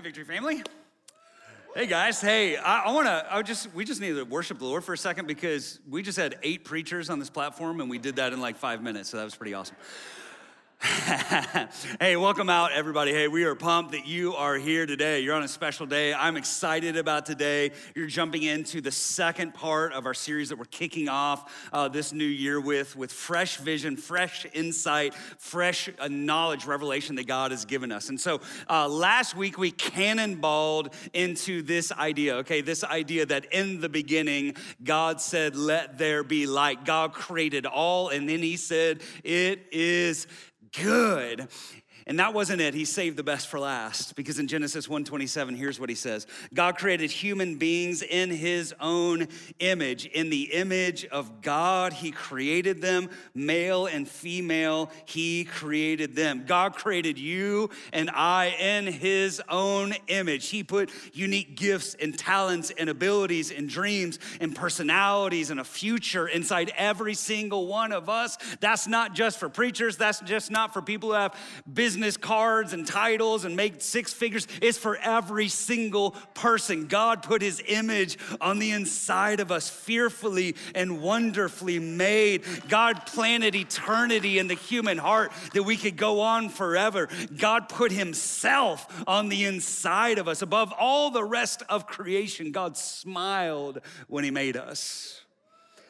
Hi, Victory family. Hey guys, hey, I, I want to. I just we just need to worship the Lord for a second because we just had eight preachers on this platform and we did that in like five minutes, so that was pretty awesome. hey, welcome out, everybody. Hey, we are pumped that you are here today. You're on a special day. I'm excited about today. You're jumping into the second part of our series that we're kicking off uh, this new year with, with fresh vision, fresh insight, fresh uh, knowledge, revelation that God has given us. And so uh, last week we cannonballed into this idea, okay, this idea that in the beginning, God said, Let there be light. God created all, and then He said, It is good. And that wasn't it. He saved the best for last because in Genesis 1:27 here's what he says. God created human beings in his own image. In the image of God he created them, male and female he created them. God created you and I in his own image. He put unique gifts and talents and abilities and dreams and personalities and a future inside every single one of us. That's not just for preachers, that's just not for people who have business business cards and titles and make six figures. It's for every single person. God put his image on the inside of us, fearfully and wonderfully made. God planted eternity in the human heart that we could go on forever. God put himself on the inside of us. Above all the rest of creation, God smiled when he made us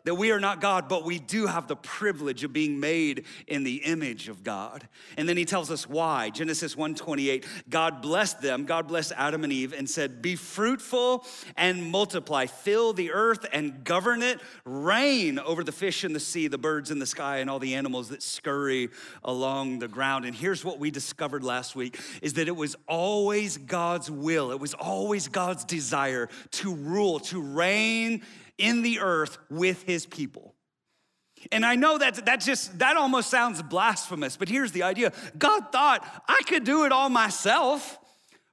that we are not God, but we do have the privilege of being made in the image of God. And then he tells us why. Genesis 1:28, God blessed them, God blessed Adam and Eve and said, "Be fruitful and multiply, fill the earth and govern it, reign over the fish in the sea, the birds in the sky and all the animals that scurry along the ground." And here's what we discovered last week is that it was always God's will. It was always God's desire to rule, to reign in the earth with his people. And I know that that just that almost sounds blasphemous, but here's the idea. God thought I could do it all myself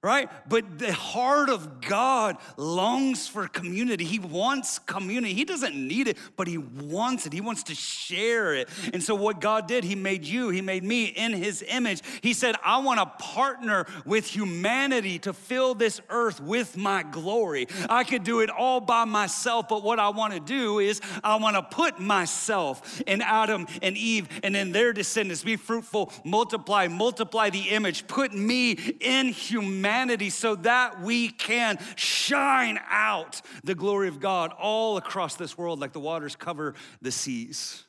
right? But the heart of God longs for community. He wants community. He doesn't need it, but He wants it. He wants to share it. And so, what God did, He made you, He made me in His image. He said, I want to partner with humanity to fill this earth with my glory. I could do it all by myself, but what I want to do is I want to put myself in Adam and Eve and in their descendants. Be fruitful, multiply, multiply the image, put me in humanity humanity so that we can shine out the glory of God all across this world like the waters cover the seas.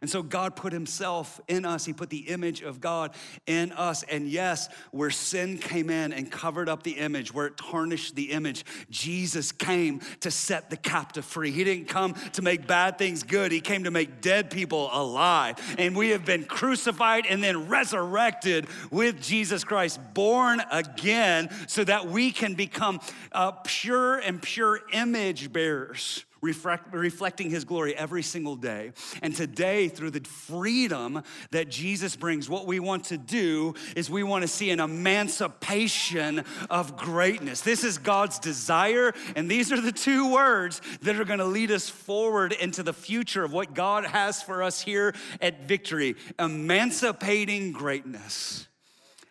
And so God put himself in us. He put the image of God in us. And yes, where sin came in and covered up the image, where it tarnished the image, Jesus came to set the captive free. He didn't come to make bad things good. He came to make dead people alive. And we have been crucified and then resurrected with Jesus Christ, born again, so that we can become uh, pure and pure image bearers reflecting his glory every single day. And today, through the freedom that Jesus brings, what we want to do is we want to see an emancipation of greatness. This is God's desire, and these are the two words that are going to lead us forward into the future of what God has for us here at Victory emancipating greatness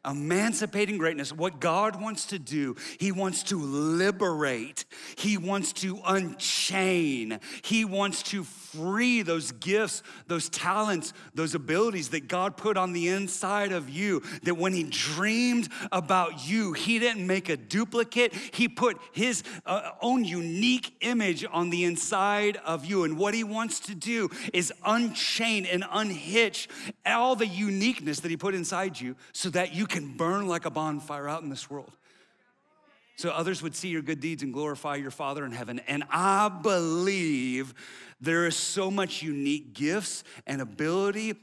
emancipating greatness, what God wants to do, He wants to liberate, He wants to unchain, He wants to free those gifts, those talents, those abilities that God put on the inside of you. That when He dreamed about you, He didn't make a duplicate, He put His uh, own unique image on the inside of you. And what He wants to do is unchain and unhitch all the uniqueness that He put inside you so that you can burn like a bonfire out in this world so others would see your good deeds and glorify your Father in heaven. And I believe there is so much unique gifts and ability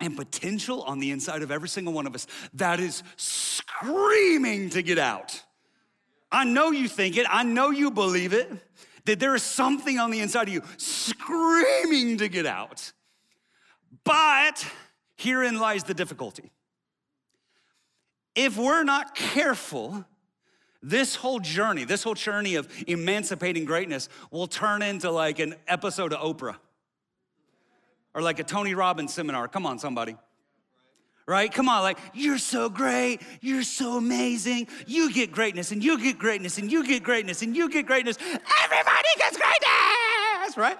and potential on the inside of every single one of us that is screaming to get out. I know you think it, I know you believe it, that there is something on the inside of you screaming to get out. But herein lies the difficulty. If we're not careful, this whole journey, this whole journey of emancipating greatness will turn into like an episode of Oprah or like a Tony Robbins seminar. Come on, somebody. right? Come on, like, you're so great, you're so amazing. You get greatness, and you get greatness, and you get greatness, and you get greatness. Everybody gets greatness, right?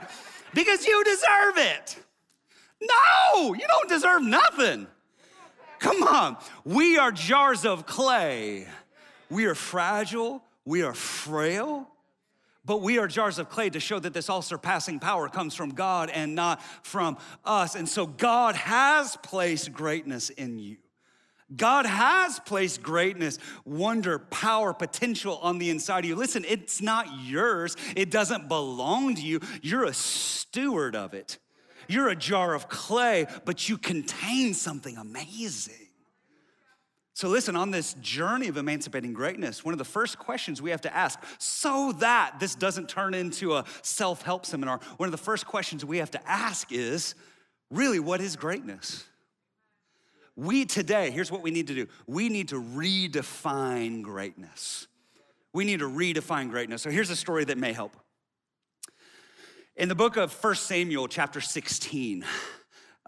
Because you deserve it. No, you don't deserve nothing. Come on, we are jars of clay. We are fragile, we are frail, but we are jars of clay to show that this all surpassing power comes from God and not from us. And so God has placed greatness in you. God has placed greatness, wonder, power, potential on the inside of you. Listen, it's not yours, it doesn't belong to you. You're a steward of it. You're a jar of clay, but you contain something amazing. So, listen, on this journey of emancipating greatness, one of the first questions we have to ask, so that this doesn't turn into a self help seminar, one of the first questions we have to ask is really, what is greatness? We today, here's what we need to do we need to redefine greatness. We need to redefine greatness. So, here's a story that may help. In the book of 1 Samuel, chapter 16,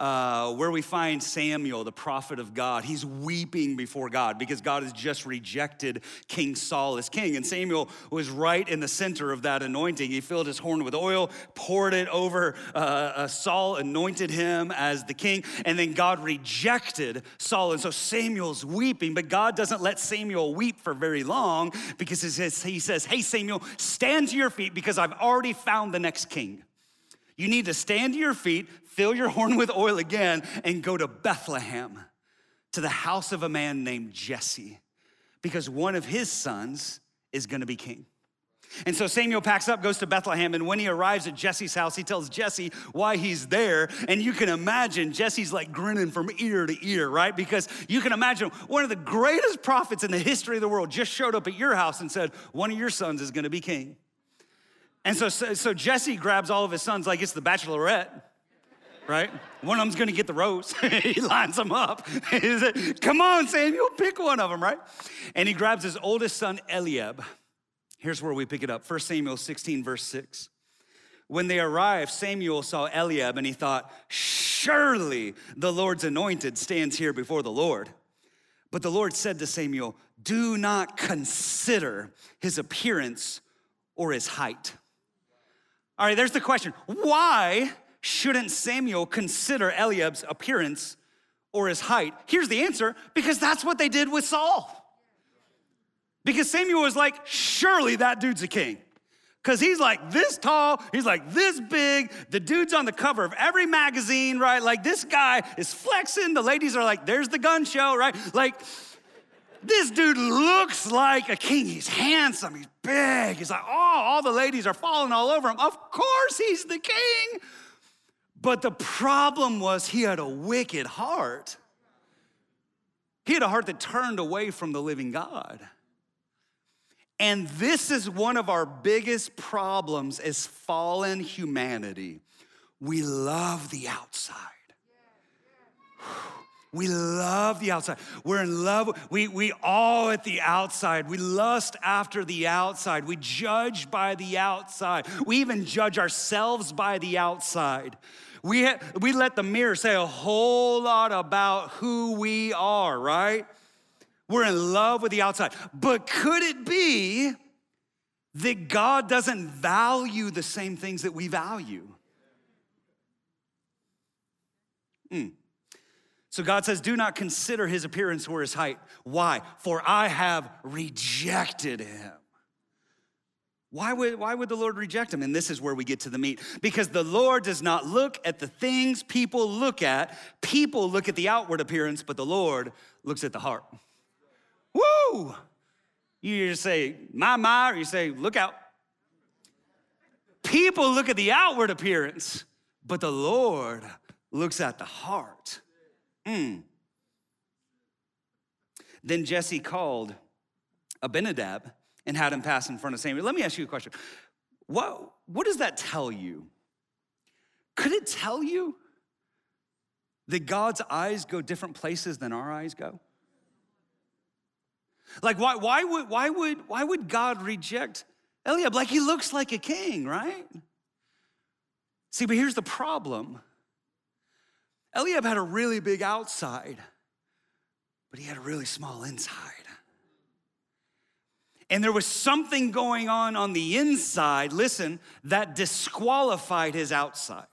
uh, where we find Samuel, the prophet of God. He's weeping before God because God has just rejected King Saul as king. And Samuel was right in the center of that anointing. He filled his horn with oil, poured it over uh, uh, Saul, anointed him as the king. And then God rejected Saul. And so Samuel's weeping, but God doesn't let Samuel weep for very long because he says, he says Hey, Samuel, stand to your feet because I've already found the next king. You need to stand to your feet, fill your horn with oil again, and go to Bethlehem to the house of a man named Jesse, because one of his sons is gonna be king. And so Samuel packs up, goes to Bethlehem, and when he arrives at Jesse's house, he tells Jesse why he's there. And you can imagine Jesse's like grinning from ear to ear, right? Because you can imagine one of the greatest prophets in the history of the world just showed up at your house and said, One of your sons is gonna be king. And so, so, so Jesse grabs all of his sons like it's the bachelorette, right? One of them's gonna get the rose. he lines them up. he said, Come on, Samuel, pick one of them, right? And he grabs his oldest son, Eliab. Here's where we pick it up 1 Samuel 16, verse 6. When they arrived, Samuel saw Eliab and he thought, Surely the Lord's anointed stands here before the Lord. But the Lord said to Samuel, Do not consider his appearance or his height all right, there's the question. Why shouldn't Samuel consider Eliab's appearance or his height? Here's the answer because that's what they did with Saul. Because Samuel was like, surely that dude's a king. Because he's like this tall, he's like this big. The dude's on the cover of every magazine, right? Like this guy is flexing. The ladies are like, there's the gun show, right? Like, this dude looks like a king. He's handsome, he's big. He's like, oh, all the ladies are falling all over him. Of course, he's the king. But the problem was he had a wicked heart. He had a heart that turned away from the living God. And this is one of our biggest problems as fallen humanity. We love the outside. We love the outside. We're in love. We, we all at the outside. We lust after the outside. We judge by the outside. We even judge ourselves by the outside. We, ha- we let the mirror say a whole lot about who we are, right? We're in love with the outside. But could it be that God doesn't value the same things that we value? Mm. So God says, Do not consider his appearance or his height. Why? For I have rejected him. Why would, why would the Lord reject him? And this is where we get to the meat. Because the Lord does not look at the things people look at. People look at the outward appearance, but the Lord looks at the heart. Woo! You just say, my, my, or you say, look out. People look at the outward appearance, but the Lord looks at the heart. Mm. Then Jesse called Abinadab and had him pass in front of Samuel. Let me ask you a question. What, what does that tell you? Could it tell you that God's eyes go different places than our eyes go? Like, why, why, would, why, would, why would God reject Eliab? Like, he looks like a king, right? See, but here's the problem Eliab had a really big outside, but he had a really small inside. And there was something going on on the inside, listen, that disqualified his outside.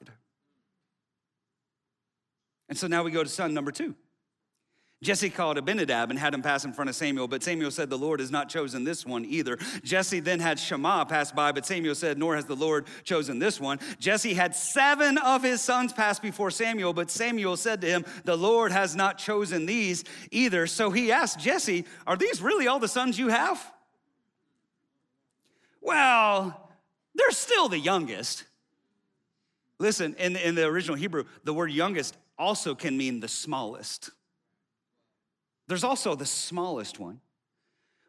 And so now we go to son number two. Jesse called Abinadab and had him pass in front of Samuel, but Samuel said, The Lord has not chosen this one either. Jesse then had Shammah pass by, but Samuel said, Nor has the Lord chosen this one. Jesse had seven of his sons pass before Samuel, but Samuel said to him, The Lord has not chosen these either. So he asked Jesse, Are these really all the sons you have? Well, they're still the youngest. Listen, in, in the original Hebrew, the word youngest also can mean the smallest. There's also the smallest one.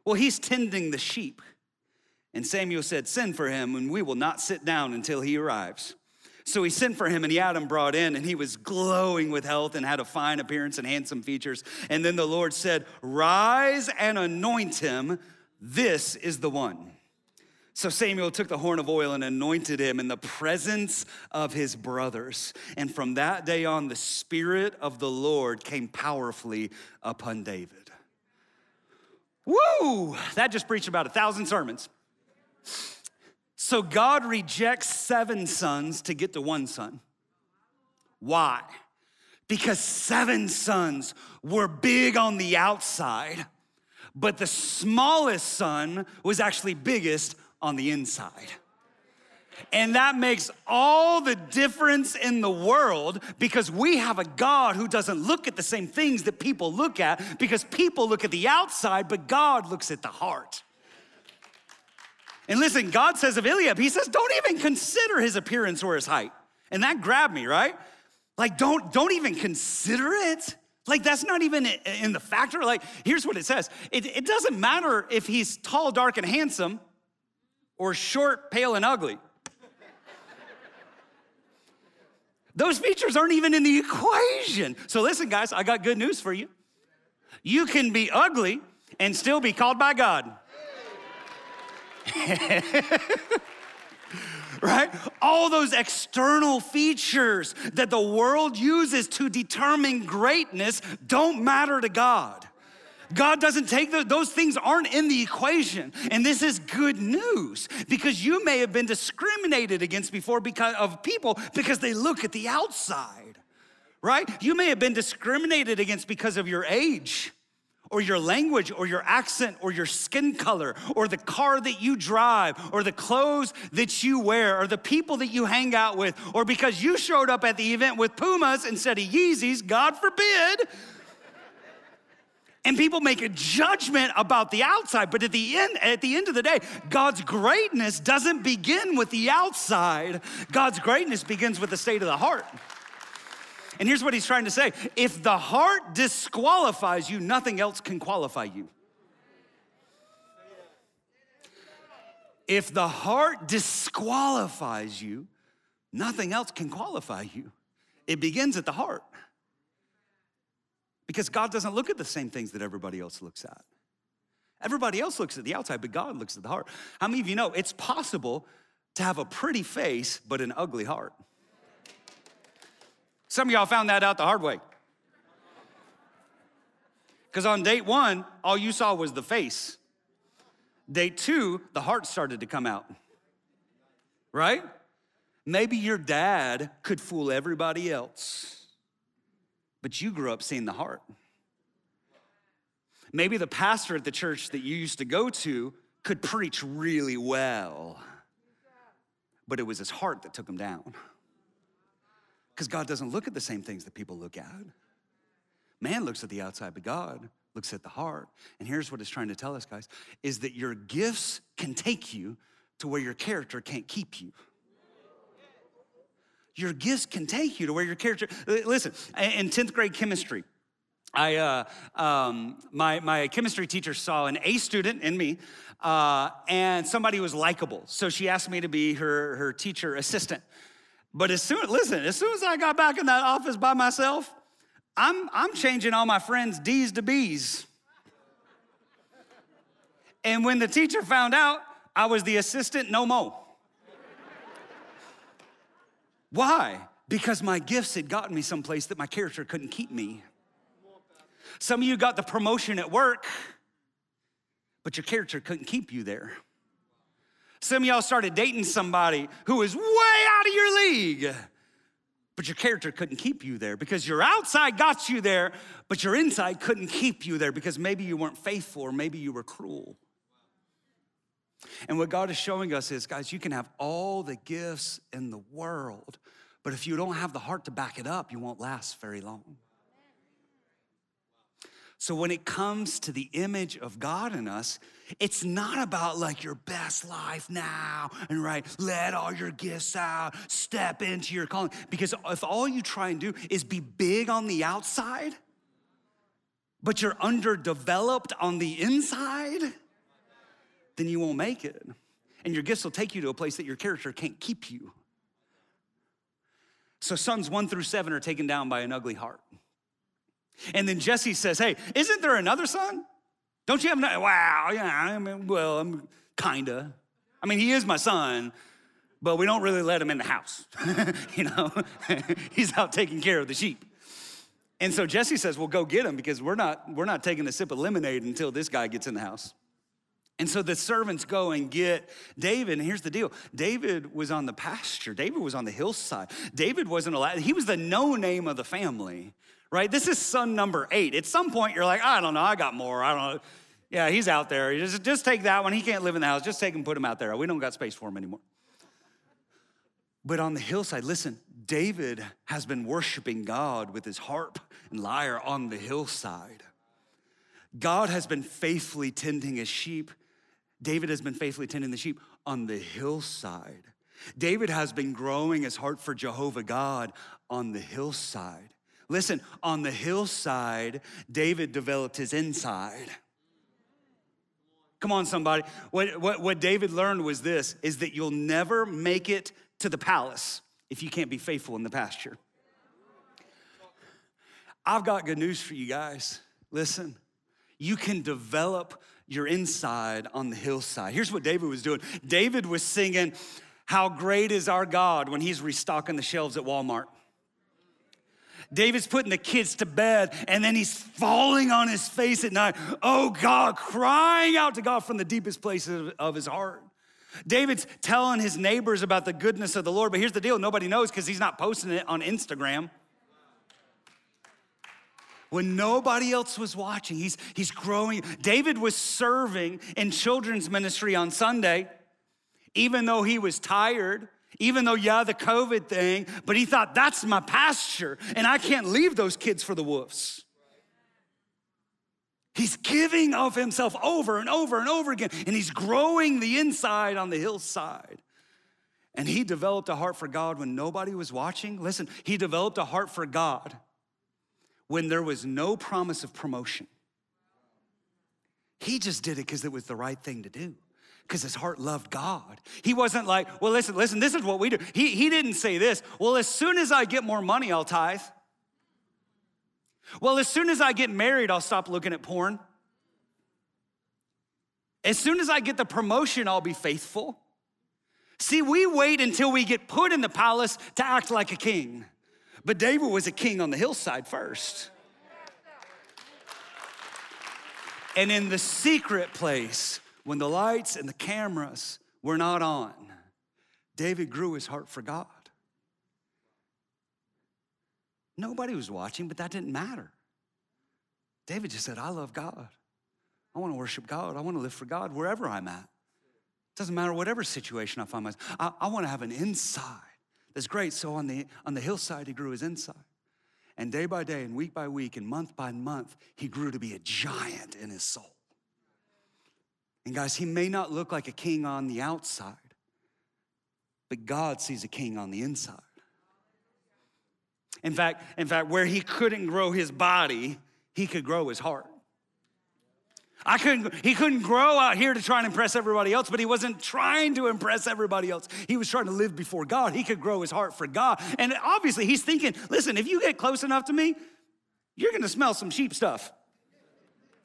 Well, he's tending the sheep. And Samuel said, Send for him, and we will not sit down until he arrives. So he sent for him, and he had him brought in, and he was glowing with health and had a fine appearance and handsome features. And then the Lord said, Rise and anoint him. This is the one. So Samuel took the horn of oil and anointed him in the presence of his brothers. And from that day on, the Spirit of the Lord came powerfully upon David. Woo! That just preached about a thousand sermons. So God rejects seven sons to get to one son. Why? Because seven sons were big on the outside, but the smallest son was actually biggest on the inside. And that makes all the difference in the world because we have a God who doesn't look at the same things that people look at because people look at the outside, but God looks at the heart. And listen, God says of Eliab, He says, don't even consider his appearance or his height. And that grabbed me, right? Like, don't, don't even consider it. Like, that's not even in the factor. Like, here's what it says it, it doesn't matter if he's tall, dark, and handsome or short, pale, and ugly. Those features aren't even in the equation. So, listen, guys, I got good news for you. You can be ugly and still be called by God. right? All those external features that the world uses to determine greatness don't matter to God. God doesn't take the, those things aren't in the equation. And this is good news because you may have been discriminated against before because of people because they look at the outside. Right? You may have been discriminated against because of your age or your language or your accent or your skin color or the car that you drive or the clothes that you wear or the people that you hang out with or because you showed up at the event with Pumas instead of Yeezys, God forbid. And people make a judgment about the outside, but at the end, at the end of the day, God's greatness doesn't begin with the outside. God's greatness begins with the state of the heart. And here's what he's trying to say if the heart disqualifies you, nothing else can qualify you. If the heart disqualifies you, nothing else can qualify you. It begins at the heart. Because God doesn't look at the same things that everybody else looks at. Everybody else looks at the outside, but God looks at the heart. How many of you know it's possible to have a pretty face but an ugly heart? Some of y'all found that out the hard way. Because on date one, all you saw was the face. Date two, the heart started to come out. Right? Maybe your dad could fool everybody else but you grew up seeing the heart. Maybe the pastor at the church that you used to go to could preach really well, but it was his heart that took him down. Because God doesn't look at the same things that people look at. Man looks at the outside, but God looks at the heart. And here's what it's trying to tell us, guys, is that your gifts can take you to where your character can't keep you. Your gifts can take you to where your character. Listen, in 10th grade chemistry, I, uh, um, my, my chemistry teacher saw an A student in me, uh, and somebody was likable. So she asked me to be her, her teacher assistant. But as soon, listen, as soon as I got back in that office by myself, I'm, I'm changing all my friends' D's to B's. And when the teacher found out I was the assistant no more. Why? Because my gifts had gotten me someplace that my character couldn't keep me. Some of you got the promotion at work, but your character couldn't keep you there. Some of y'all started dating somebody who was way out of your league, but your character couldn't keep you there because your outside got you there, but your inside couldn't keep you there because maybe you weren't faithful or maybe you were cruel. And what God is showing us is, guys, you can have all the gifts in the world, but if you don't have the heart to back it up, you won't last very long. So when it comes to the image of God in us, it's not about like your best life now and right, let all your gifts out, step into your calling. Because if all you try and do is be big on the outside, but you're underdeveloped on the inside, then you won't make it. And your gifts will take you to a place that your character can't keep you. So sons one through seven are taken down by an ugly heart. And then Jesse says, Hey, isn't there another son? Don't you have no? Wow, yeah, I mean, well, I'm kinda. I mean, he is my son, but we don't really let him in the house. you know, he's out taking care of the sheep. And so Jesse says, Well, go get him because we're not, we're not taking a sip of lemonade until this guy gets in the house. And so the servants go and get David. And here's the deal David was on the pasture, David was on the hillside. David wasn't allowed, he was the no name of the family right? This is son number eight. At some point, you're like, I don't know, I got more. I don't know. Yeah, he's out there. Just, just take that one. He can't live in the house. Just take him, put him out there. We don't got space for him anymore. But on the hillside, listen, David has been worshiping God with his harp and lyre on the hillside. God has been faithfully tending his sheep. David has been faithfully tending the sheep on the hillside. David has been growing his heart for Jehovah God on the hillside. Listen, on the hillside, David developed his inside. Come on, somebody. What, what, what David learned was this is that you'll never make it to the palace if you can't be faithful in the pasture. I've got good news for you guys. Listen, you can develop your inside on the hillside. Here's what David was doing David was singing, How great is our God when he's restocking the shelves at Walmart. David's putting the kids to bed and then he's falling on his face at night. Oh God, crying out to God from the deepest places of his heart. David's telling his neighbors about the goodness of the Lord, but here's the deal nobody knows because he's not posting it on Instagram. When nobody else was watching, he's, he's growing. David was serving in children's ministry on Sunday, even though he was tired even though, yeah, the COVID thing, but he thought, that's my pasture, and I can't leave those kids for the wolves. He's giving of himself over and over and over again, and he's growing the inside on the hillside. And he developed a heart for God when nobody was watching. Listen, he developed a heart for God when there was no promise of promotion. He just did it because it was the right thing to do because his heart loved God. He wasn't like, well, listen, listen, this is what we do. He, he didn't say this, well, as soon as I get more money, I'll tithe. Well, as soon as I get married, I'll stop looking at porn. As soon as I get the promotion, I'll be faithful. See, we wait until we get put in the palace to act like a king. But David was a king on the hillside first. And in the secret place, when the lights and the cameras were not on, David grew his heart for God. Nobody was watching, but that didn't matter. David just said, I love God. I want to worship God. I want to live for God wherever I'm at. It doesn't matter whatever situation I find myself. I, I want to have an inside that's great. So on the on the hillside, he grew his inside. And day by day, and week by week, and month by month, he grew to be a giant in his soul. And guys, he may not look like a king on the outside, but God sees a king on the inside. In fact, in fact, where he couldn't grow his body, he could grow his heart. I couldn't, he couldn't grow out here to try and impress everybody else, but he wasn't trying to impress everybody else. He was trying to live before God. He could grow his heart for God. And obviously, he's thinking, listen, if you get close enough to me, you're gonna smell some sheep stuff.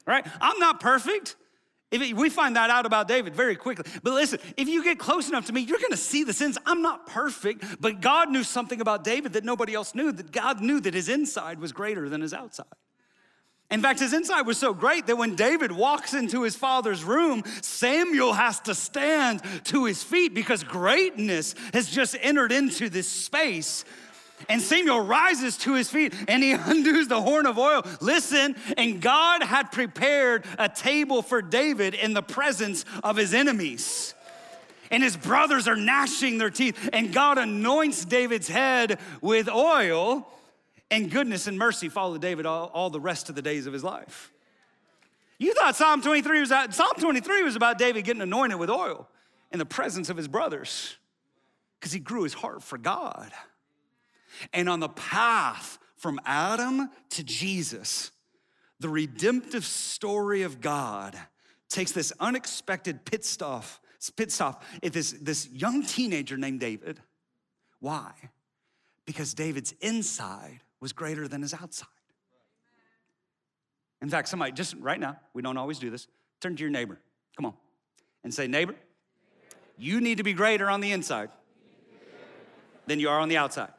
Right? I'm not perfect. If we find that out about David very quickly. But listen, if you get close enough to me, you're gonna see the sins. I'm not perfect, but God knew something about David that nobody else knew, that God knew that his inside was greater than his outside. In fact, his insight was so great that when David walks into his father's room, Samuel has to stand to his feet because greatness has just entered into this space. And Samuel rises to his feet and he undoes the horn of oil. Listen, and God had prepared a table for David in the presence of his enemies. And his brothers are gnashing their teeth, and God anoints David's head with oil and goodness and mercy followed David all, all the rest of the days of his life. You thought Psalm 23 was Psalm 23 was about David getting anointed with oil in the presence of his brothers because he grew his heart for God. And on the path from Adam to Jesus, the redemptive story of God takes this unexpected pit stop, pit stop at this, this young teenager named David. Why? Because David's inside was greater than his outside. In fact, somebody, just right now, we don't always do this, turn to your neighbor, come on, and say, Neighbor, you need to be greater on the inside than you are on the outside.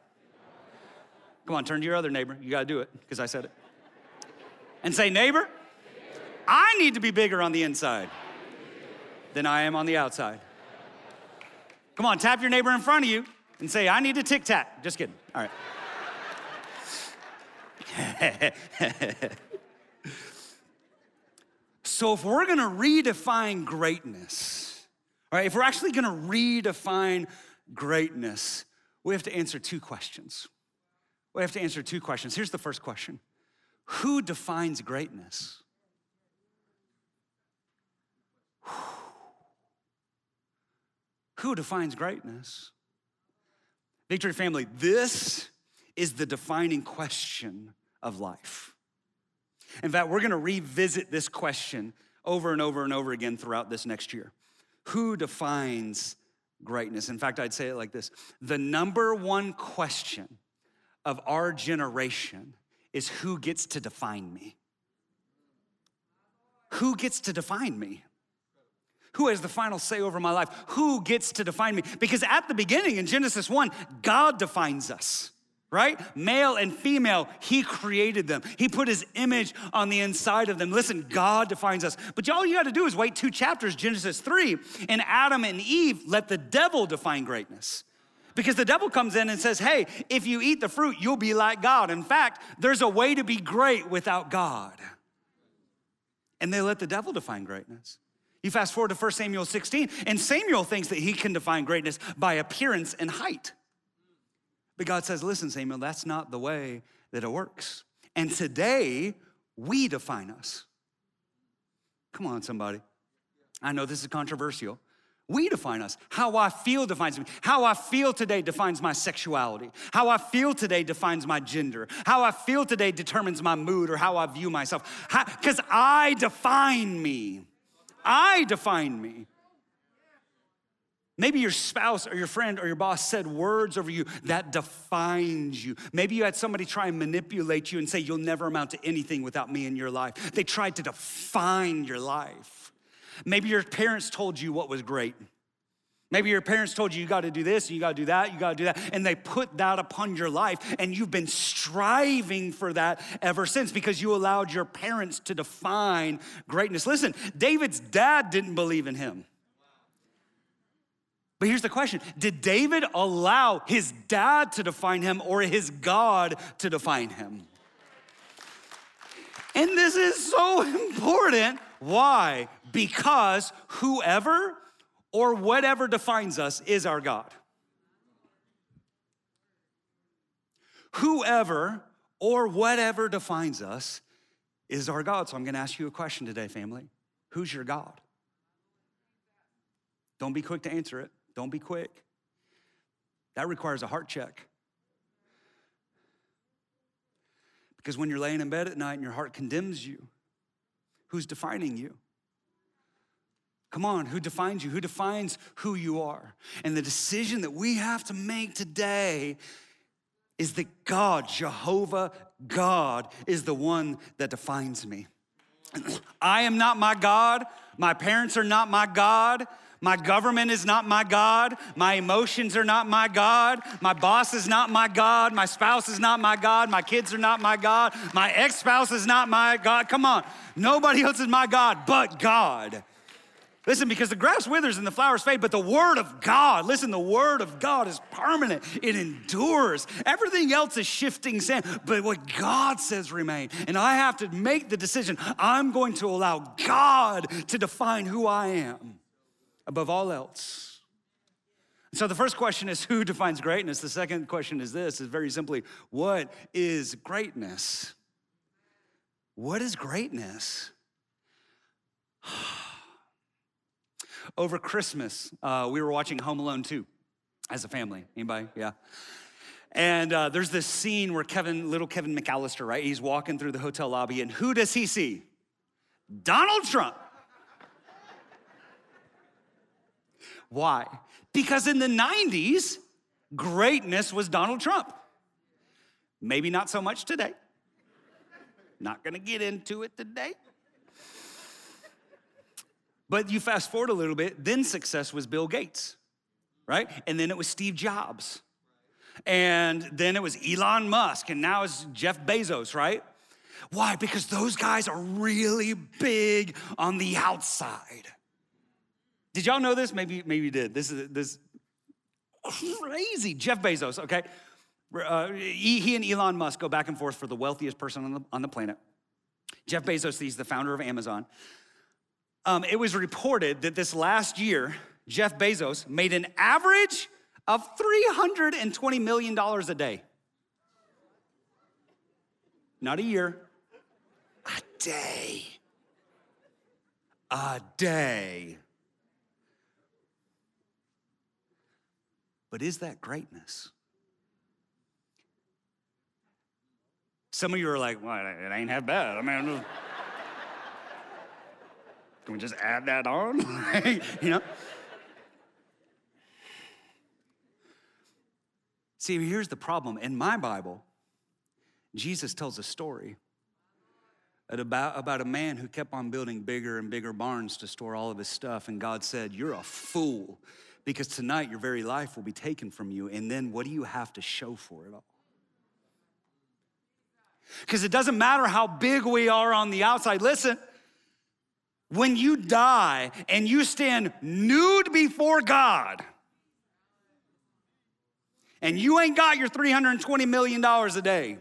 Come on, turn to your other neighbor. You gotta do it, because I said it. And say, Neighbor, I need to be bigger on the inside than I am on the outside. Come on, tap your neighbor in front of you and say, I need a tic tac. Just kidding. All right. so, if we're gonna redefine greatness, all right, if we're actually gonna redefine greatness, we have to answer two questions. We have to answer two questions. Here's the first question Who defines greatness? Who defines greatness? Victory family, this is the defining question of life. In fact, we're gonna revisit this question over and over and over again throughout this next year. Who defines greatness? In fact, I'd say it like this The number one question of our generation is who gets to define me? Who gets to define me? Who has the final say over my life? Who gets to define me? Because at the beginning in Genesis 1, God defines us right? Male and female, He created them. He put His image on the inside of them. Listen, God defines us. But all you got to do is wait two chapters, Genesis 3, and Adam and Eve let the devil define greatness. Because the devil comes in and says, hey, if you eat the fruit, you'll be like God. In fact, there's a way to be great without God. And they let the devil define greatness. You fast forward to 1 Samuel 16, and Samuel thinks that he can define greatness by appearance and height. But God says, listen, Samuel, that's not the way that it works. And today, we define us. Come on, somebody. I know this is controversial. We define us. How I feel defines me. How I feel today defines my sexuality. How I feel today defines my gender. How I feel today determines my mood or how I view myself. Because I define me. I define me. Maybe your spouse or your friend or your boss said words over you that defines you. Maybe you had somebody try and manipulate you and say, You'll never amount to anything without me in your life. They tried to define your life. Maybe your parents told you what was great. Maybe your parents told you you got to do this, you got to do that, you got to do that, and they put that upon your life, and you've been striving for that ever since because you allowed your parents to define greatness. Listen, David's dad didn't believe in him. But here's the question Did David allow his dad to define him or his God to define him? And this is so important. Why? Because whoever or whatever defines us is our God. Whoever or whatever defines us is our God. So I'm gonna ask you a question today, family. Who's your God? Don't be quick to answer it. Don't be quick. That requires a heart check. Because when you're laying in bed at night and your heart condemns you, who's defining you? Come on, who defines you? Who defines who you are? And the decision that we have to make today is that God, Jehovah God, is the one that defines me. I am not my God. My parents are not my God. My government is not my God. My emotions are not my God. My boss is not my God. My spouse is not my God. My kids are not my God. My ex spouse is not my God. Come on. Nobody else is my God but God. Listen, because the grass withers and the flowers fade, but the word of God, listen, the word of God is permanent. It endures. Everything else is shifting sand, but what God says remain. And I have to make the decision I'm going to allow God to define who I am above all else. So the first question is who defines greatness? The second question is this is very simply what is greatness? What is greatness? Over Christmas, uh, we were watching Home Alone 2 as a family. Anybody? Yeah. And uh, there's this scene where Kevin, little Kevin McAllister, right? He's walking through the hotel lobby, and who does he see? Donald Trump. Why? Because in the 90s, greatness was Donald Trump. Maybe not so much today. Not gonna get into it today. But you fast forward a little bit, then success was Bill Gates, right? And then it was Steve Jobs. And then it was Elon Musk, and now it's Jeff Bezos, right? Why? Because those guys are really big on the outside. Did y'all know this? Maybe, maybe you did. This is this crazy. Jeff Bezos, okay? Uh, he and Elon Musk go back and forth for the wealthiest person on the, on the planet. Jeff Bezos, he's the founder of Amazon. Um, it was reported that this last year, Jeff Bezos made an average of $320 million a day. Not a year, a day. A day. But is that greatness? Some of you are like, well, it ain't that bad. I mean, can we just add that on? you know? See, here's the problem. In my Bible, Jesus tells a story about, about a man who kept on building bigger and bigger barns to store all of his stuff. And God said, You're a fool because tonight your very life will be taken from you. And then what do you have to show for it all? Because it doesn't matter how big we are on the outside. Listen, when you die and you stand nude before God, and you ain't got your $320 million a day,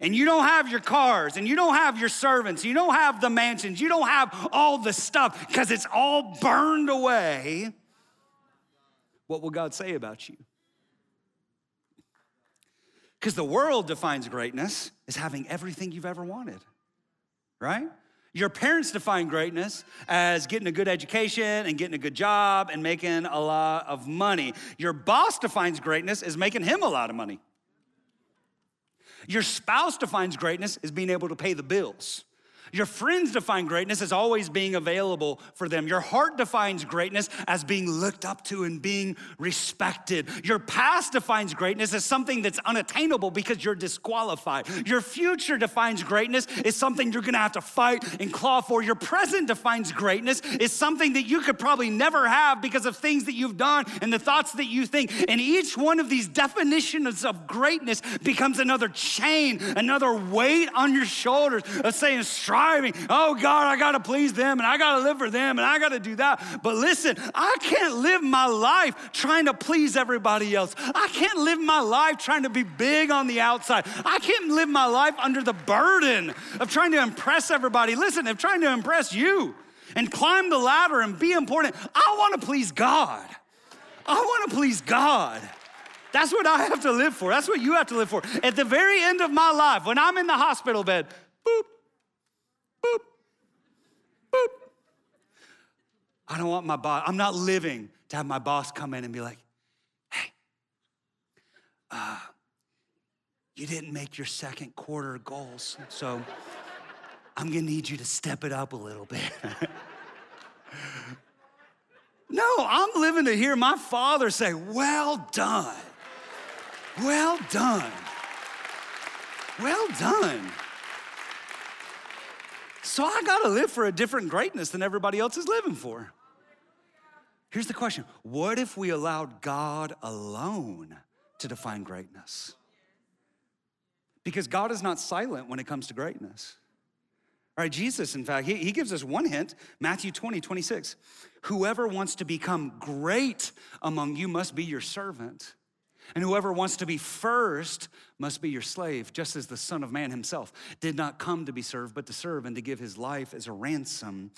and you don't have your cars, and you don't have your servants, you don't have the mansions, you don't have all the stuff because it's all burned away, what will God say about you? Because the world defines greatness as having everything you've ever wanted, right? Your parents define greatness as getting a good education and getting a good job and making a lot of money. Your boss defines greatness as making him a lot of money. Your spouse defines greatness as being able to pay the bills. Your friends define greatness as always being available for them. Your heart defines greatness as being looked up to and being respected. Your past defines greatness as something that's unattainable because you're disqualified. Your future defines greatness as something you're gonna have to fight and claw for. Your present defines greatness as something that you could probably never have because of things that you've done and the thoughts that you think. And each one of these definitions of greatness becomes another chain, another weight on your shoulders of saying, striving. Oh God, I gotta please them and I gotta live for them and I gotta do that. But listen, I can't live my life trying to please everybody else. I can't live my life trying to be big on the outside. I can't live my life under the burden of trying to impress everybody. Listen, of trying to impress you and climb the ladder and be important. I wanna please God. I wanna please God. That's what I have to live for. That's what you have to live for. At the very end of my life, when I'm in the hospital bed, boop, boop, boop. I don't want my boss, I'm not living to have my boss come in and be like, hey, uh, you didn't make your second quarter goals, so I'm gonna need you to step it up a little bit. no, I'm living to hear my father say, well done. Well done. Well done. So I gotta live for a different greatness than everybody else is living for. Here's the question What if we allowed God alone to define greatness? Because God is not silent when it comes to greatness. All right, Jesus, in fact, he, he gives us one hint Matthew 20, 26. Whoever wants to become great among you must be your servant. And whoever wants to be first must be your slave, just as the Son of Man himself did not come to be served, but to serve and to give his life as a ransom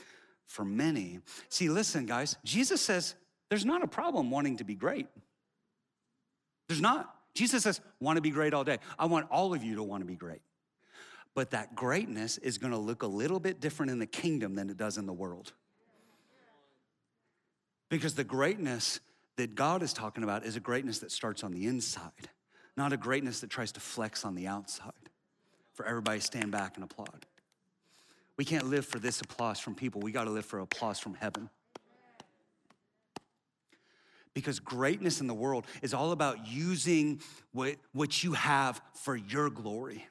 for many. See, listen, guys, Jesus says there's not a problem wanting to be great. There's not. Jesus says, want to be great all day. I want all of you to want to be great. But that greatness is going to look a little bit different in the kingdom than it does in the world. Because the greatness that God is talking about is a greatness that starts on the inside, not a greatness that tries to flex on the outside for everybody to stand back and applaud. We can't live for this applause from people. We got to live for applause from heaven. Because greatness in the world is all about using what, what you have for your glory.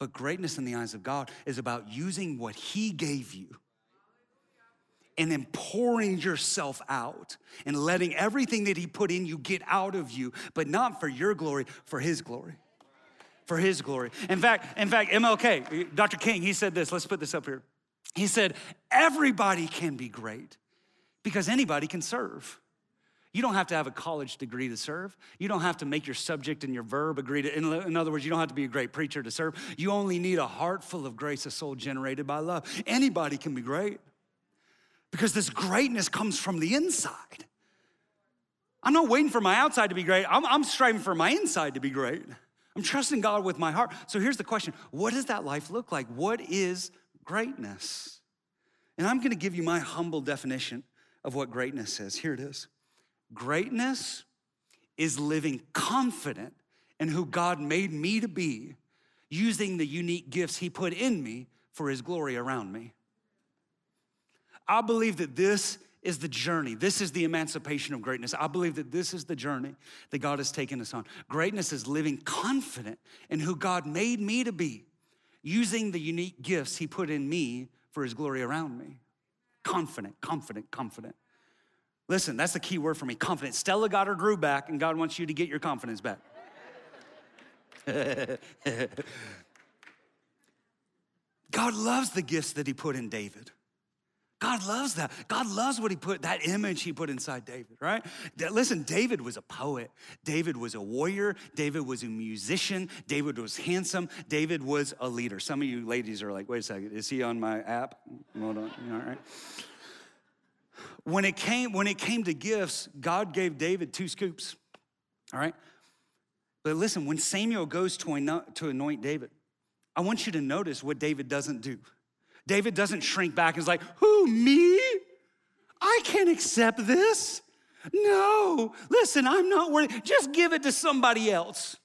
But greatness in the eyes of God is about using what He gave you and then pouring yourself out and letting everything that He put in you get out of you, but not for your glory, for His glory. For His glory. In fact, in fact, MLK, Dr. King, he said this. Let's put this up here. He said, "Everybody can be great because anybody can serve." You don't have to have a college degree to serve. You don't have to make your subject and your verb agree to, in, in, other words, you don't have to be a great preacher to serve. You only need a heart full of grace, a soul generated by love. Anybody can be great because this greatness comes from the inside. I'm not waiting for my outside to be great, I'm, I'm striving for my inside to be great. I'm trusting God with my heart. So here's the question What does that life look like? What is greatness? And I'm gonna give you my humble definition of what greatness is. Here it is Greatness is living confident in who God made me to be, using the unique gifts He put in me for His glory around me. I believe that this is the journey. This is the emancipation of greatness. I believe that this is the journey that God has taken us on. Greatness is living confident in who God made me to be, using the unique gifts He put in me for His glory around me. Confident, confident, confident. Listen, that's the key word for me confident. Stella got her groove back, and God wants you to get your confidence back. God loves the gifts that He put in David. God loves that. God loves what he put, that image he put inside David, right? Listen, David was a poet. David was a warrior. David was a musician. David was handsome. David was a leader. Some of you ladies are like, wait a second, is he on my app? Hold on, all right. When it came, when it came to gifts, God gave David two scoops, all right? But listen, when Samuel goes to anoint David, I want you to notice what David doesn't do. David doesn't shrink back and is like, Who, me? I can't accept this. No, listen, I'm not worthy. Just give it to somebody else.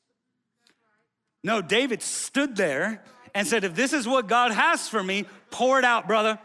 No, David stood there and said, If this is what God has for me, pour it out, brother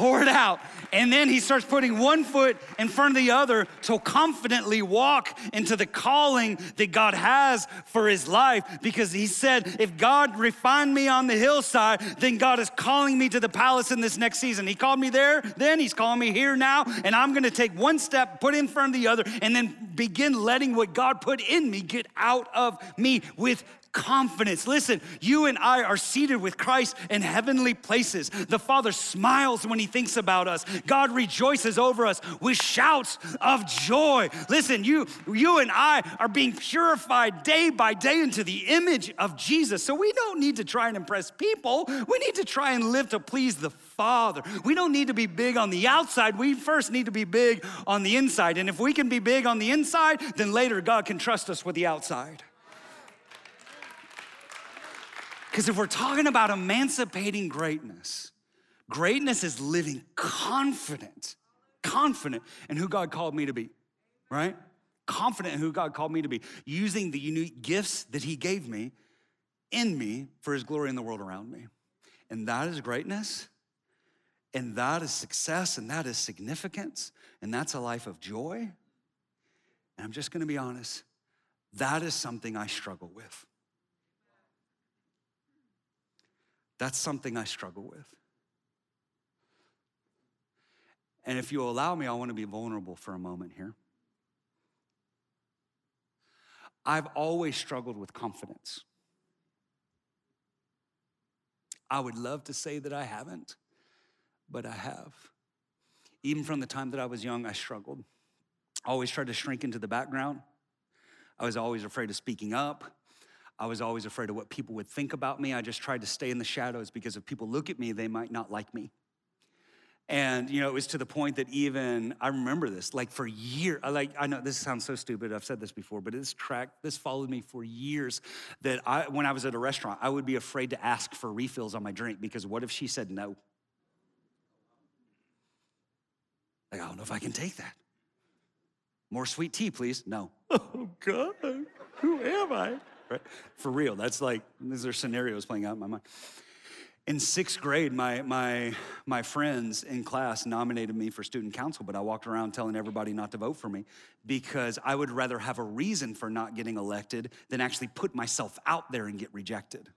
pour it out. And then he starts putting one foot in front of the other to confidently walk into the calling that God has for his life. Because he said, if God refined me on the hillside, then God is calling me to the palace in this next season. He called me there, then he's calling me here now. And I'm gonna take one step, put in front of the other, and then begin letting what God put in me get out of me with confidence. Listen, you and I are seated with Christ in heavenly places. The Father smiles when He thinks about us. God rejoices over us with shouts of joy. Listen, you, you and I are being purified day by day into the image of Jesus. So we don't need to try and impress people. We need to try and live to please the Father. We don't need to be big on the outside. We first need to be big on the inside. And if we can be big on the inside, then later God can trust us with the outside. Because if we're talking about emancipating greatness, greatness is living confident, confident in who God called me to be, right? Confident in who God called me to be, using the unique gifts that He gave me in me for His glory in the world around me. And that is greatness, and that is success, and that is significance, and that's a life of joy. And I'm just gonna be honest, that is something I struggle with. That's something I struggle with. And if you'll allow me, I want to be vulnerable for a moment here. I've always struggled with confidence. I would love to say that I haven't, but I have. Even from the time that I was young, I struggled. I always tried to shrink into the background. I was always afraid of speaking up. I was always afraid of what people would think about me. I just tried to stay in the shadows because if people look at me, they might not like me. And you know, it was to the point that even I remember this, like for years. I like I know this sounds so stupid. I've said this before, but this track, this followed me for years. That I, when I was at a restaurant, I would be afraid to ask for refills on my drink because what if she said no? Like I don't know if I can take that. More sweet tea, please. No. Oh God, who am I? Right? For real, that's like these are scenarios playing out in my mind. In sixth grade, my, my, my friends in class nominated me for student council, but I walked around telling everybody not to vote for me because I would rather have a reason for not getting elected than actually put myself out there and get rejected.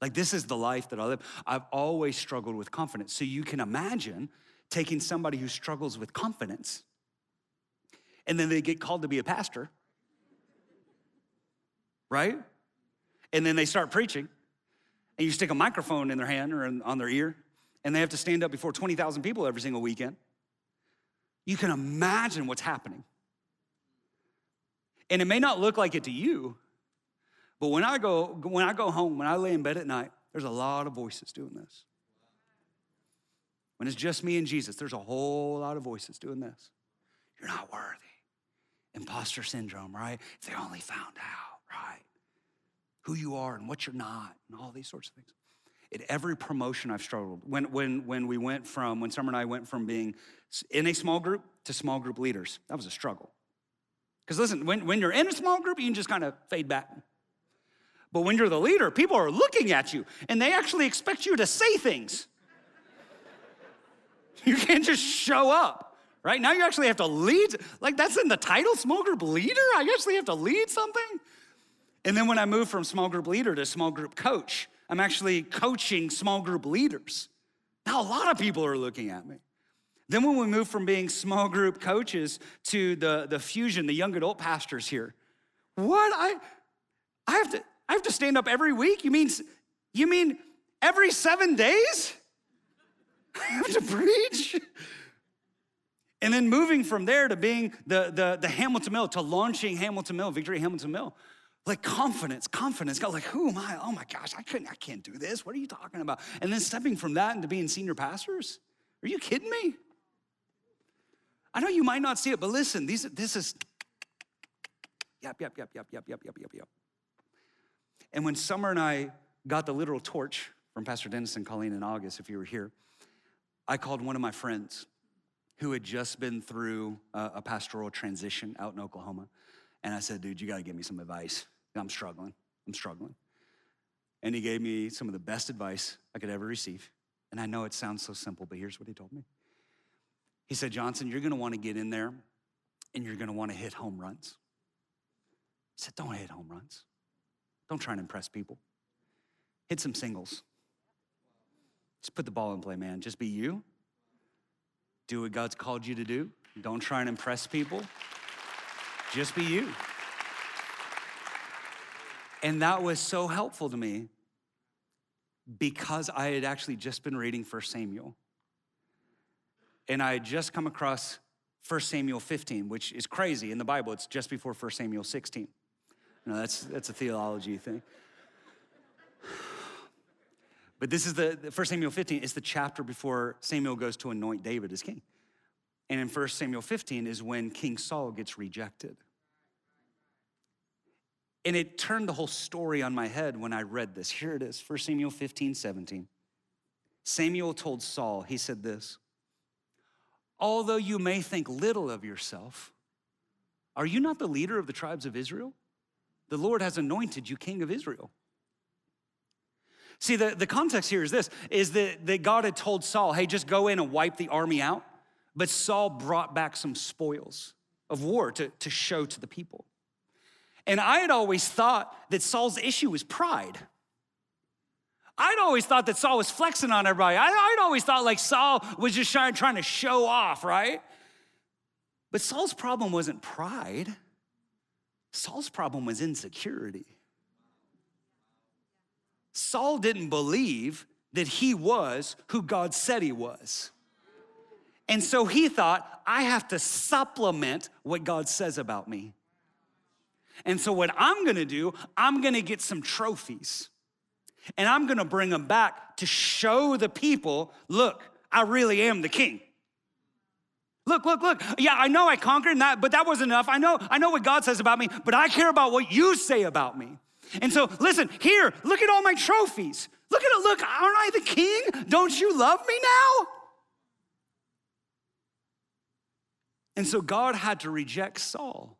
Like, this is the life that I live. I've always struggled with confidence. So you can imagine taking somebody who struggles with confidence and then they get called to be a pastor, right? And then they start preaching and you stick a microphone in their hand or on their ear, and they have to stand up before 20,000 people every single weekend, you can imagine what's happening. And it may not look like it to you, but when I go when I go home, when I lay in bed at night, there's a lot of voices doing this. When it's just me and Jesus, there's a whole lot of voices doing this. You're not worthy. Imposter syndrome, right? If they only found out, right? who you are and what you're not, and all these sorts of things. At every promotion, I've struggled. When, when, when we went from, when Summer and I went from being in a small group to small group leaders, that was a struggle. Because listen, when, when you're in a small group, you can just kind of fade back. But when you're the leader, people are looking at you and they actually expect you to say things. You can't just show up, right? Now you actually have to lead. Like that's in the title, small group leader. I actually have to lead something. And then when I moved from small group leader to small group coach, I'm actually coaching small group leaders. Now, a lot of people are looking at me. Then, when we moved from being small group coaches to the, the fusion, the young adult pastors here, what? I, I, have to, I have to stand up every week? You mean, you mean every seven days? I have to preach? And then moving from there to being the, the, the Hamilton Mill, to launching Hamilton Mill, Victory Hamilton Mill like confidence, confidence. God, like, who am I? Oh my gosh, I couldn't, I can't do this. What are you talking about? And then stepping from that into being senior pastors? Are you kidding me? I know you might not see it, but listen, these, this is yep, yep, yep, yep, yep, yep, yep, yep, yep. And when Summer and I got the literal torch from Pastor Dennis and Colleen in August, if you were here, I called one of my friends who had just been through a, a pastoral transition out in Oklahoma. And I said, dude, you got to give me some advice. I'm struggling. I'm struggling. And he gave me some of the best advice I could ever receive. And I know it sounds so simple, but here's what he told me. He said, Johnson, you're gonna wanna get in there and you're gonna wanna hit home runs. He said, Don't hit home runs. Don't try and impress people. Hit some singles. Just put the ball in play, man. Just be you. Do what God's called you to do. Don't try and impress people. Just be you. And that was so helpful to me because I had actually just been reading 1 Samuel. And I had just come across 1 Samuel 15, which is crazy. In the Bible, it's just before 1 Samuel 16. No, that's, that's a theology thing. But this is the, the 1 Samuel 15 it's the chapter before Samuel goes to anoint David as king. And in 1 Samuel 15 is when King Saul gets rejected. And it turned the whole story on my head when I read this. Here it is 1 Samuel 15, 17. Samuel told Saul, he said this Although you may think little of yourself, are you not the leader of the tribes of Israel? The Lord has anointed you king of Israel. See, the, the context here is this is that, that God had told Saul, hey, just go in and wipe the army out. But Saul brought back some spoils of war to, to show to the people. And I had always thought that Saul's issue was pride. I'd always thought that Saul was flexing on everybody. I, would always thought like Saul was just trying to show off, right? But Saul's problem wasn't pride, Saul's problem was insecurity. Saul didn't believe that he was who God said he was. And so he thought, I have to supplement what God says about me. And so, what I'm gonna do, I'm gonna get some trophies and I'm gonna bring them back to show the people look, I really am the king. Look, look, look. Yeah, I know I conquered that, but that wasn't enough. I know, I know what God says about me, but I care about what you say about me. And so, listen, here, look at all my trophies. Look at it, look, aren't I the king? Don't you love me now? And so God had to reject Saul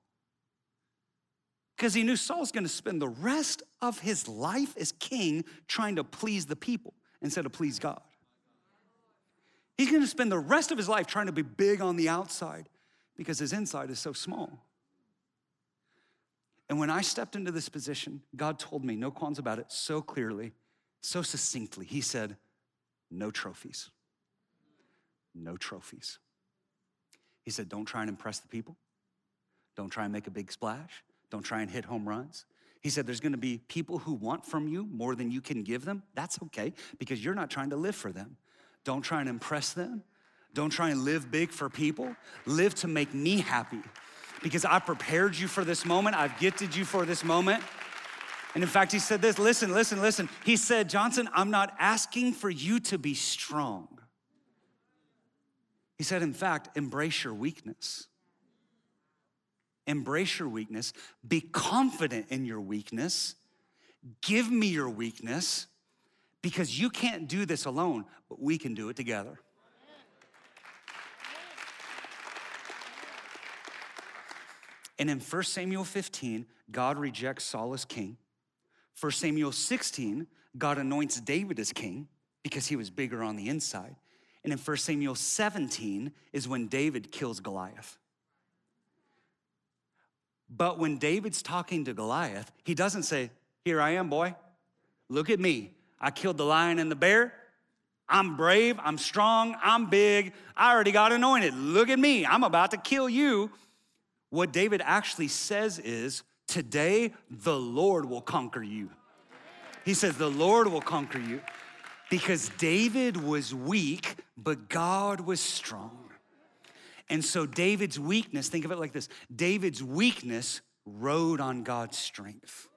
because he knew Saul's gonna spend the rest of his life as king trying to please the people instead of please God. He's gonna spend the rest of his life trying to be big on the outside because his inside is so small. And when I stepped into this position, God told me, no qualms about it, so clearly, so succinctly. He said, No trophies. No trophies. He said, Don't try and impress the people. Don't try and make a big splash. Don't try and hit home runs. He said, There's gonna be people who want from you more than you can give them. That's okay because you're not trying to live for them. Don't try and impress them. Don't try and live big for people. Live to make me happy because I prepared you for this moment. I've gifted you for this moment. And in fact, he said this listen, listen, listen. He said, Johnson, I'm not asking for you to be strong. He said, in fact, embrace your weakness. Embrace your weakness. Be confident in your weakness. Give me your weakness because you can't do this alone, but we can do it together. And in 1 Samuel 15, God rejects Saul as king. 1 Samuel 16, God anoints David as king because he was bigger on the inside. And in 1 Samuel 17 is when David kills Goliath. But when David's talking to Goliath, he doesn't say, Here I am, boy. Look at me. I killed the lion and the bear. I'm brave. I'm strong. I'm big. I already got anointed. Look at me. I'm about to kill you. What David actually says is, Today the Lord will conquer you. He says, The Lord will conquer you because David was weak, but God was strong. And so David's weakness, think of it like this David's weakness rode on God's strength.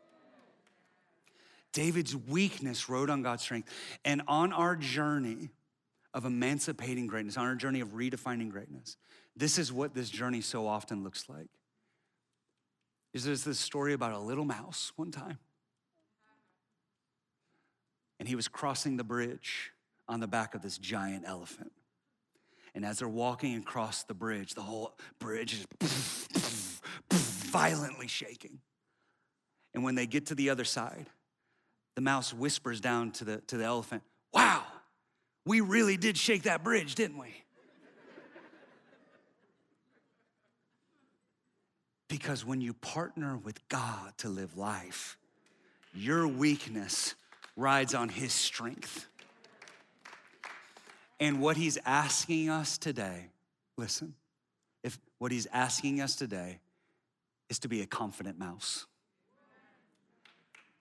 David's weakness rode on God's strength. And on our journey of emancipating greatness, on our journey of redefining greatness, this is what this journey so often looks like. Is there's this story about a little mouse one time and he was crossing the bridge on the back of this giant elephant. And as they're walking across the bridge, the whole bridge is violently shaking. And when they get to the other side, the mouse whispers down to the, to the elephant, Wow, we really did shake that bridge, didn't we? because when you partner with God to live life, your weakness rides on his strength. And what he's asking us today, listen, if what he's asking us today is to be a confident mouse,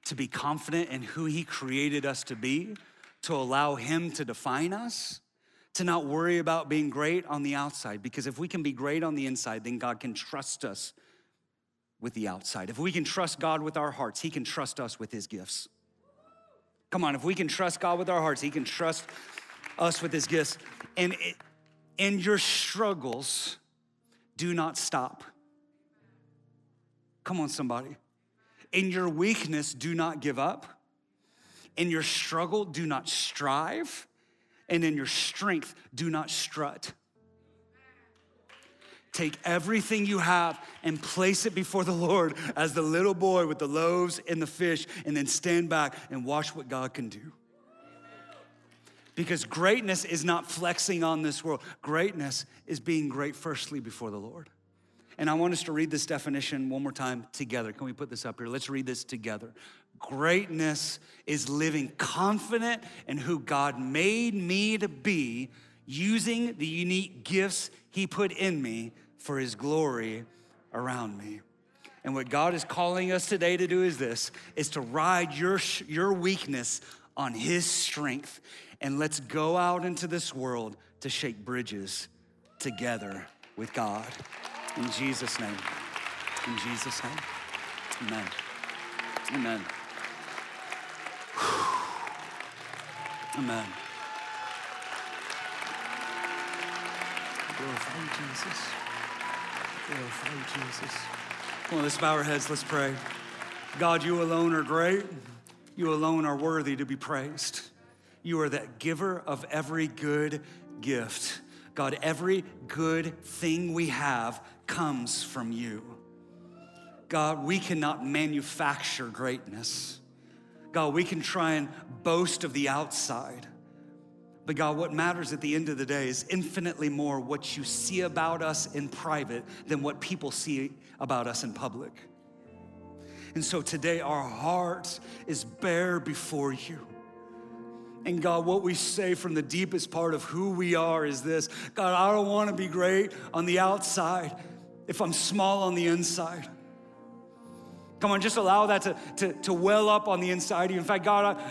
to be confident in who he created us to be, to allow him to define us, to not worry about being great on the outside, because if we can be great on the inside, then God can trust us with the outside. If we can trust God with our hearts, he can trust us with his gifts. Come on, if we can trust God with our hearts, He can trust us with His gifts. And in your struggles, do not stop. Come on, somebody. In your weakness, do not give up. In your struggle, do not strive. And in your strength, do not strut. Take everything you have and place it before the Lord as the little boy with the loaves and the fish, and then stand back and watch what God can do. Because greatness is not flexing on this world, greatness is being great firstly before the Lord. And I want us to read this definition one more time together. Can we put this up here? Let's read this together. Greatness is living confident in who God made me to be, using the unique gifts He put in me for His glory around me. And what God is calling us today to do is this is to ride your, your weakness on his strength. And let's go out into this world to shake bridges together with God. In Jesus' name. In Jesus' name. Amen. Amen. Amen. Glorify Jesus. Glorify Jesus. Come on, let's bow our heads, let's pray. God, you alone are great. You alone are worthy to be praised. You are that giver of every good gift. God, every good thing we have comes from you. God, we cannot manufacture greatness. God, we can try and boast of the outside. But God, what matters at the end of the day is infinitely more what you see about us in private than what people see about us in public. And so today, our heart is bare before you. And God, what we say from the deepest part of who we are is this God, I don't want to be great on the outside if I'm small on the inside. Come on, just allow that to, to, to well up on the inside of you. In fact, God, I,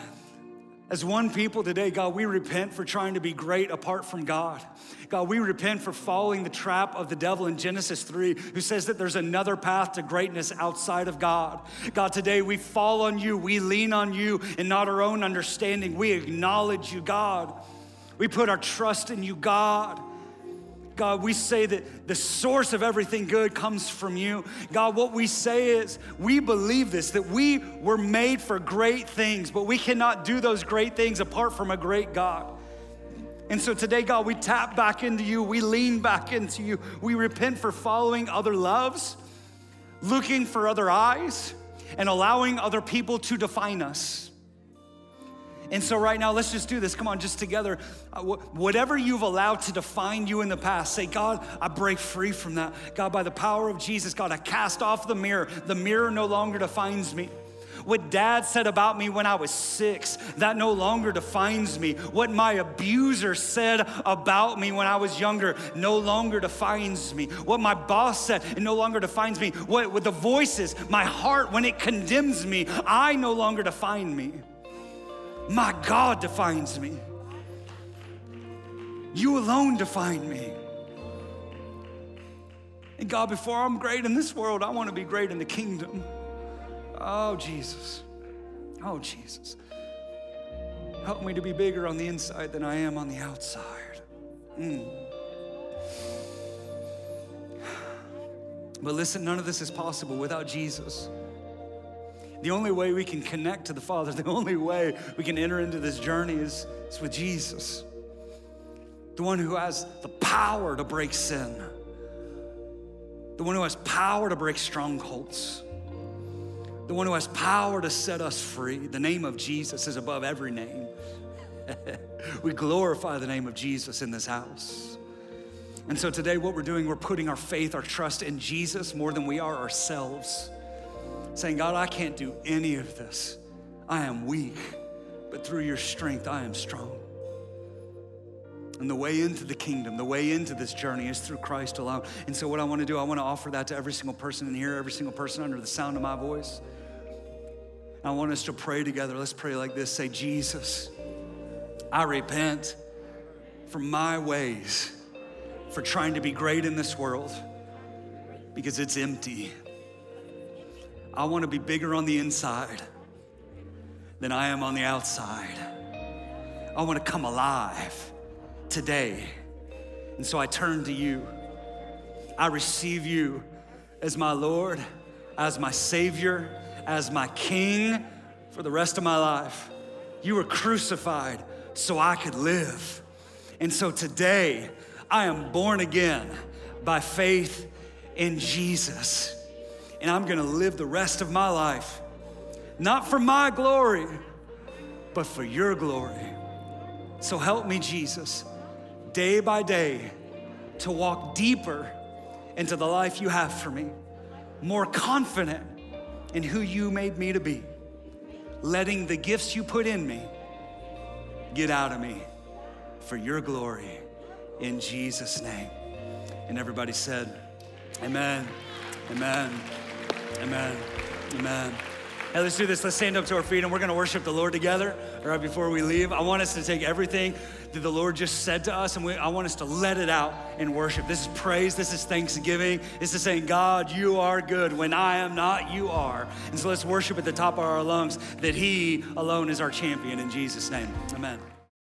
as one people today, God, we repent for trying to be great apart from God. God, we repent for following the trap of the devil in Genesis 3, who says that there's another path to greatness outside of God. God, today we fall on you, we lean on you, and not our own understanding. We acknowledge you, God. We put our trust in you, God. God, we say that the source of everything good comes from you. God, what we say is we believe this, that we were made for great things, but we cannot do those great things apart from a great God. And so today, God, we tap back into you, we lean back into you, we repent for following other loves, looking for other eyes, and allowing other people to define us. And so, right now, let's just do this. Come on, just together. Uh, whatever you've allowed to define you in the past, say, God, I break free from that. God, by the power of Jesus, God, I cast off the mirror. The mirror no longer defines me. What dad said about me when I was six, that no longer defines me. What my abuser said about me when I was younger no longer defines me. What my boss said, it no longer defines me. What, what the voices, my heart, when it condemns me, I no longer define me. My God defines me. You alone define me. And God, before I'm great in this world, I want to be great in the kingdom. Oh, Jesus. Oh, Jesus. Help me to be bigger on the inside than I am on the outside. Mm. But listen, none of this is possible without Jesus. The only way we can connect to the Father, the only way we can enter into this journey is, is with Jesus, the one who has the power to break sin, the one who has power to break strongholds, the one who has power to set us free. The name of Jesus is above every name. we glorify the name of Jesus in this house. And so today, what we're doing, we're putting our faith, our trust in Jesus more than we are ourselves saying, God, I can't do any of this. I am weak, but through your strength, I am strong. And the way into the kingdom, the way into this journey is through Christ alone. And so, what I want to do, I want to offer that to every single person in here, every single person under the sound of my voice. I want us to pray together. Let's pray like this say, Jesus, I repent for my ways, for trying to be great in this world because it's empty. I want to be bigger on the inside than I am on the outside. I want to come alive today. And so I turn to you. I receive you as my Lord, as my Savior, as my King for the rest of my life. You were crucified so I could live. And so today, I am born again by faith in Jesus and I'm gonna live the rest of my life, not for my glory, but for your glory. So help me, Jesus, day by day to walk deeper into the life you have for me, more confident in who you made me to be. letting the gifts you put in me get out of me for your glory in Jesus' name. And everybody said, Amen, amen, amen, amen. Hey, let's do this. Let's stand up to our feet and we're going to worship the Lord together right before we leave. I want us to take everything that the Lord just said to us and we, I want us to let it out in worship. This is praise. This is thanksgiving. This is saying, God, you are good. When I am not, you are. And so let's worship at the top of our lungs that He alone is our champion in Jesus' name. Amen.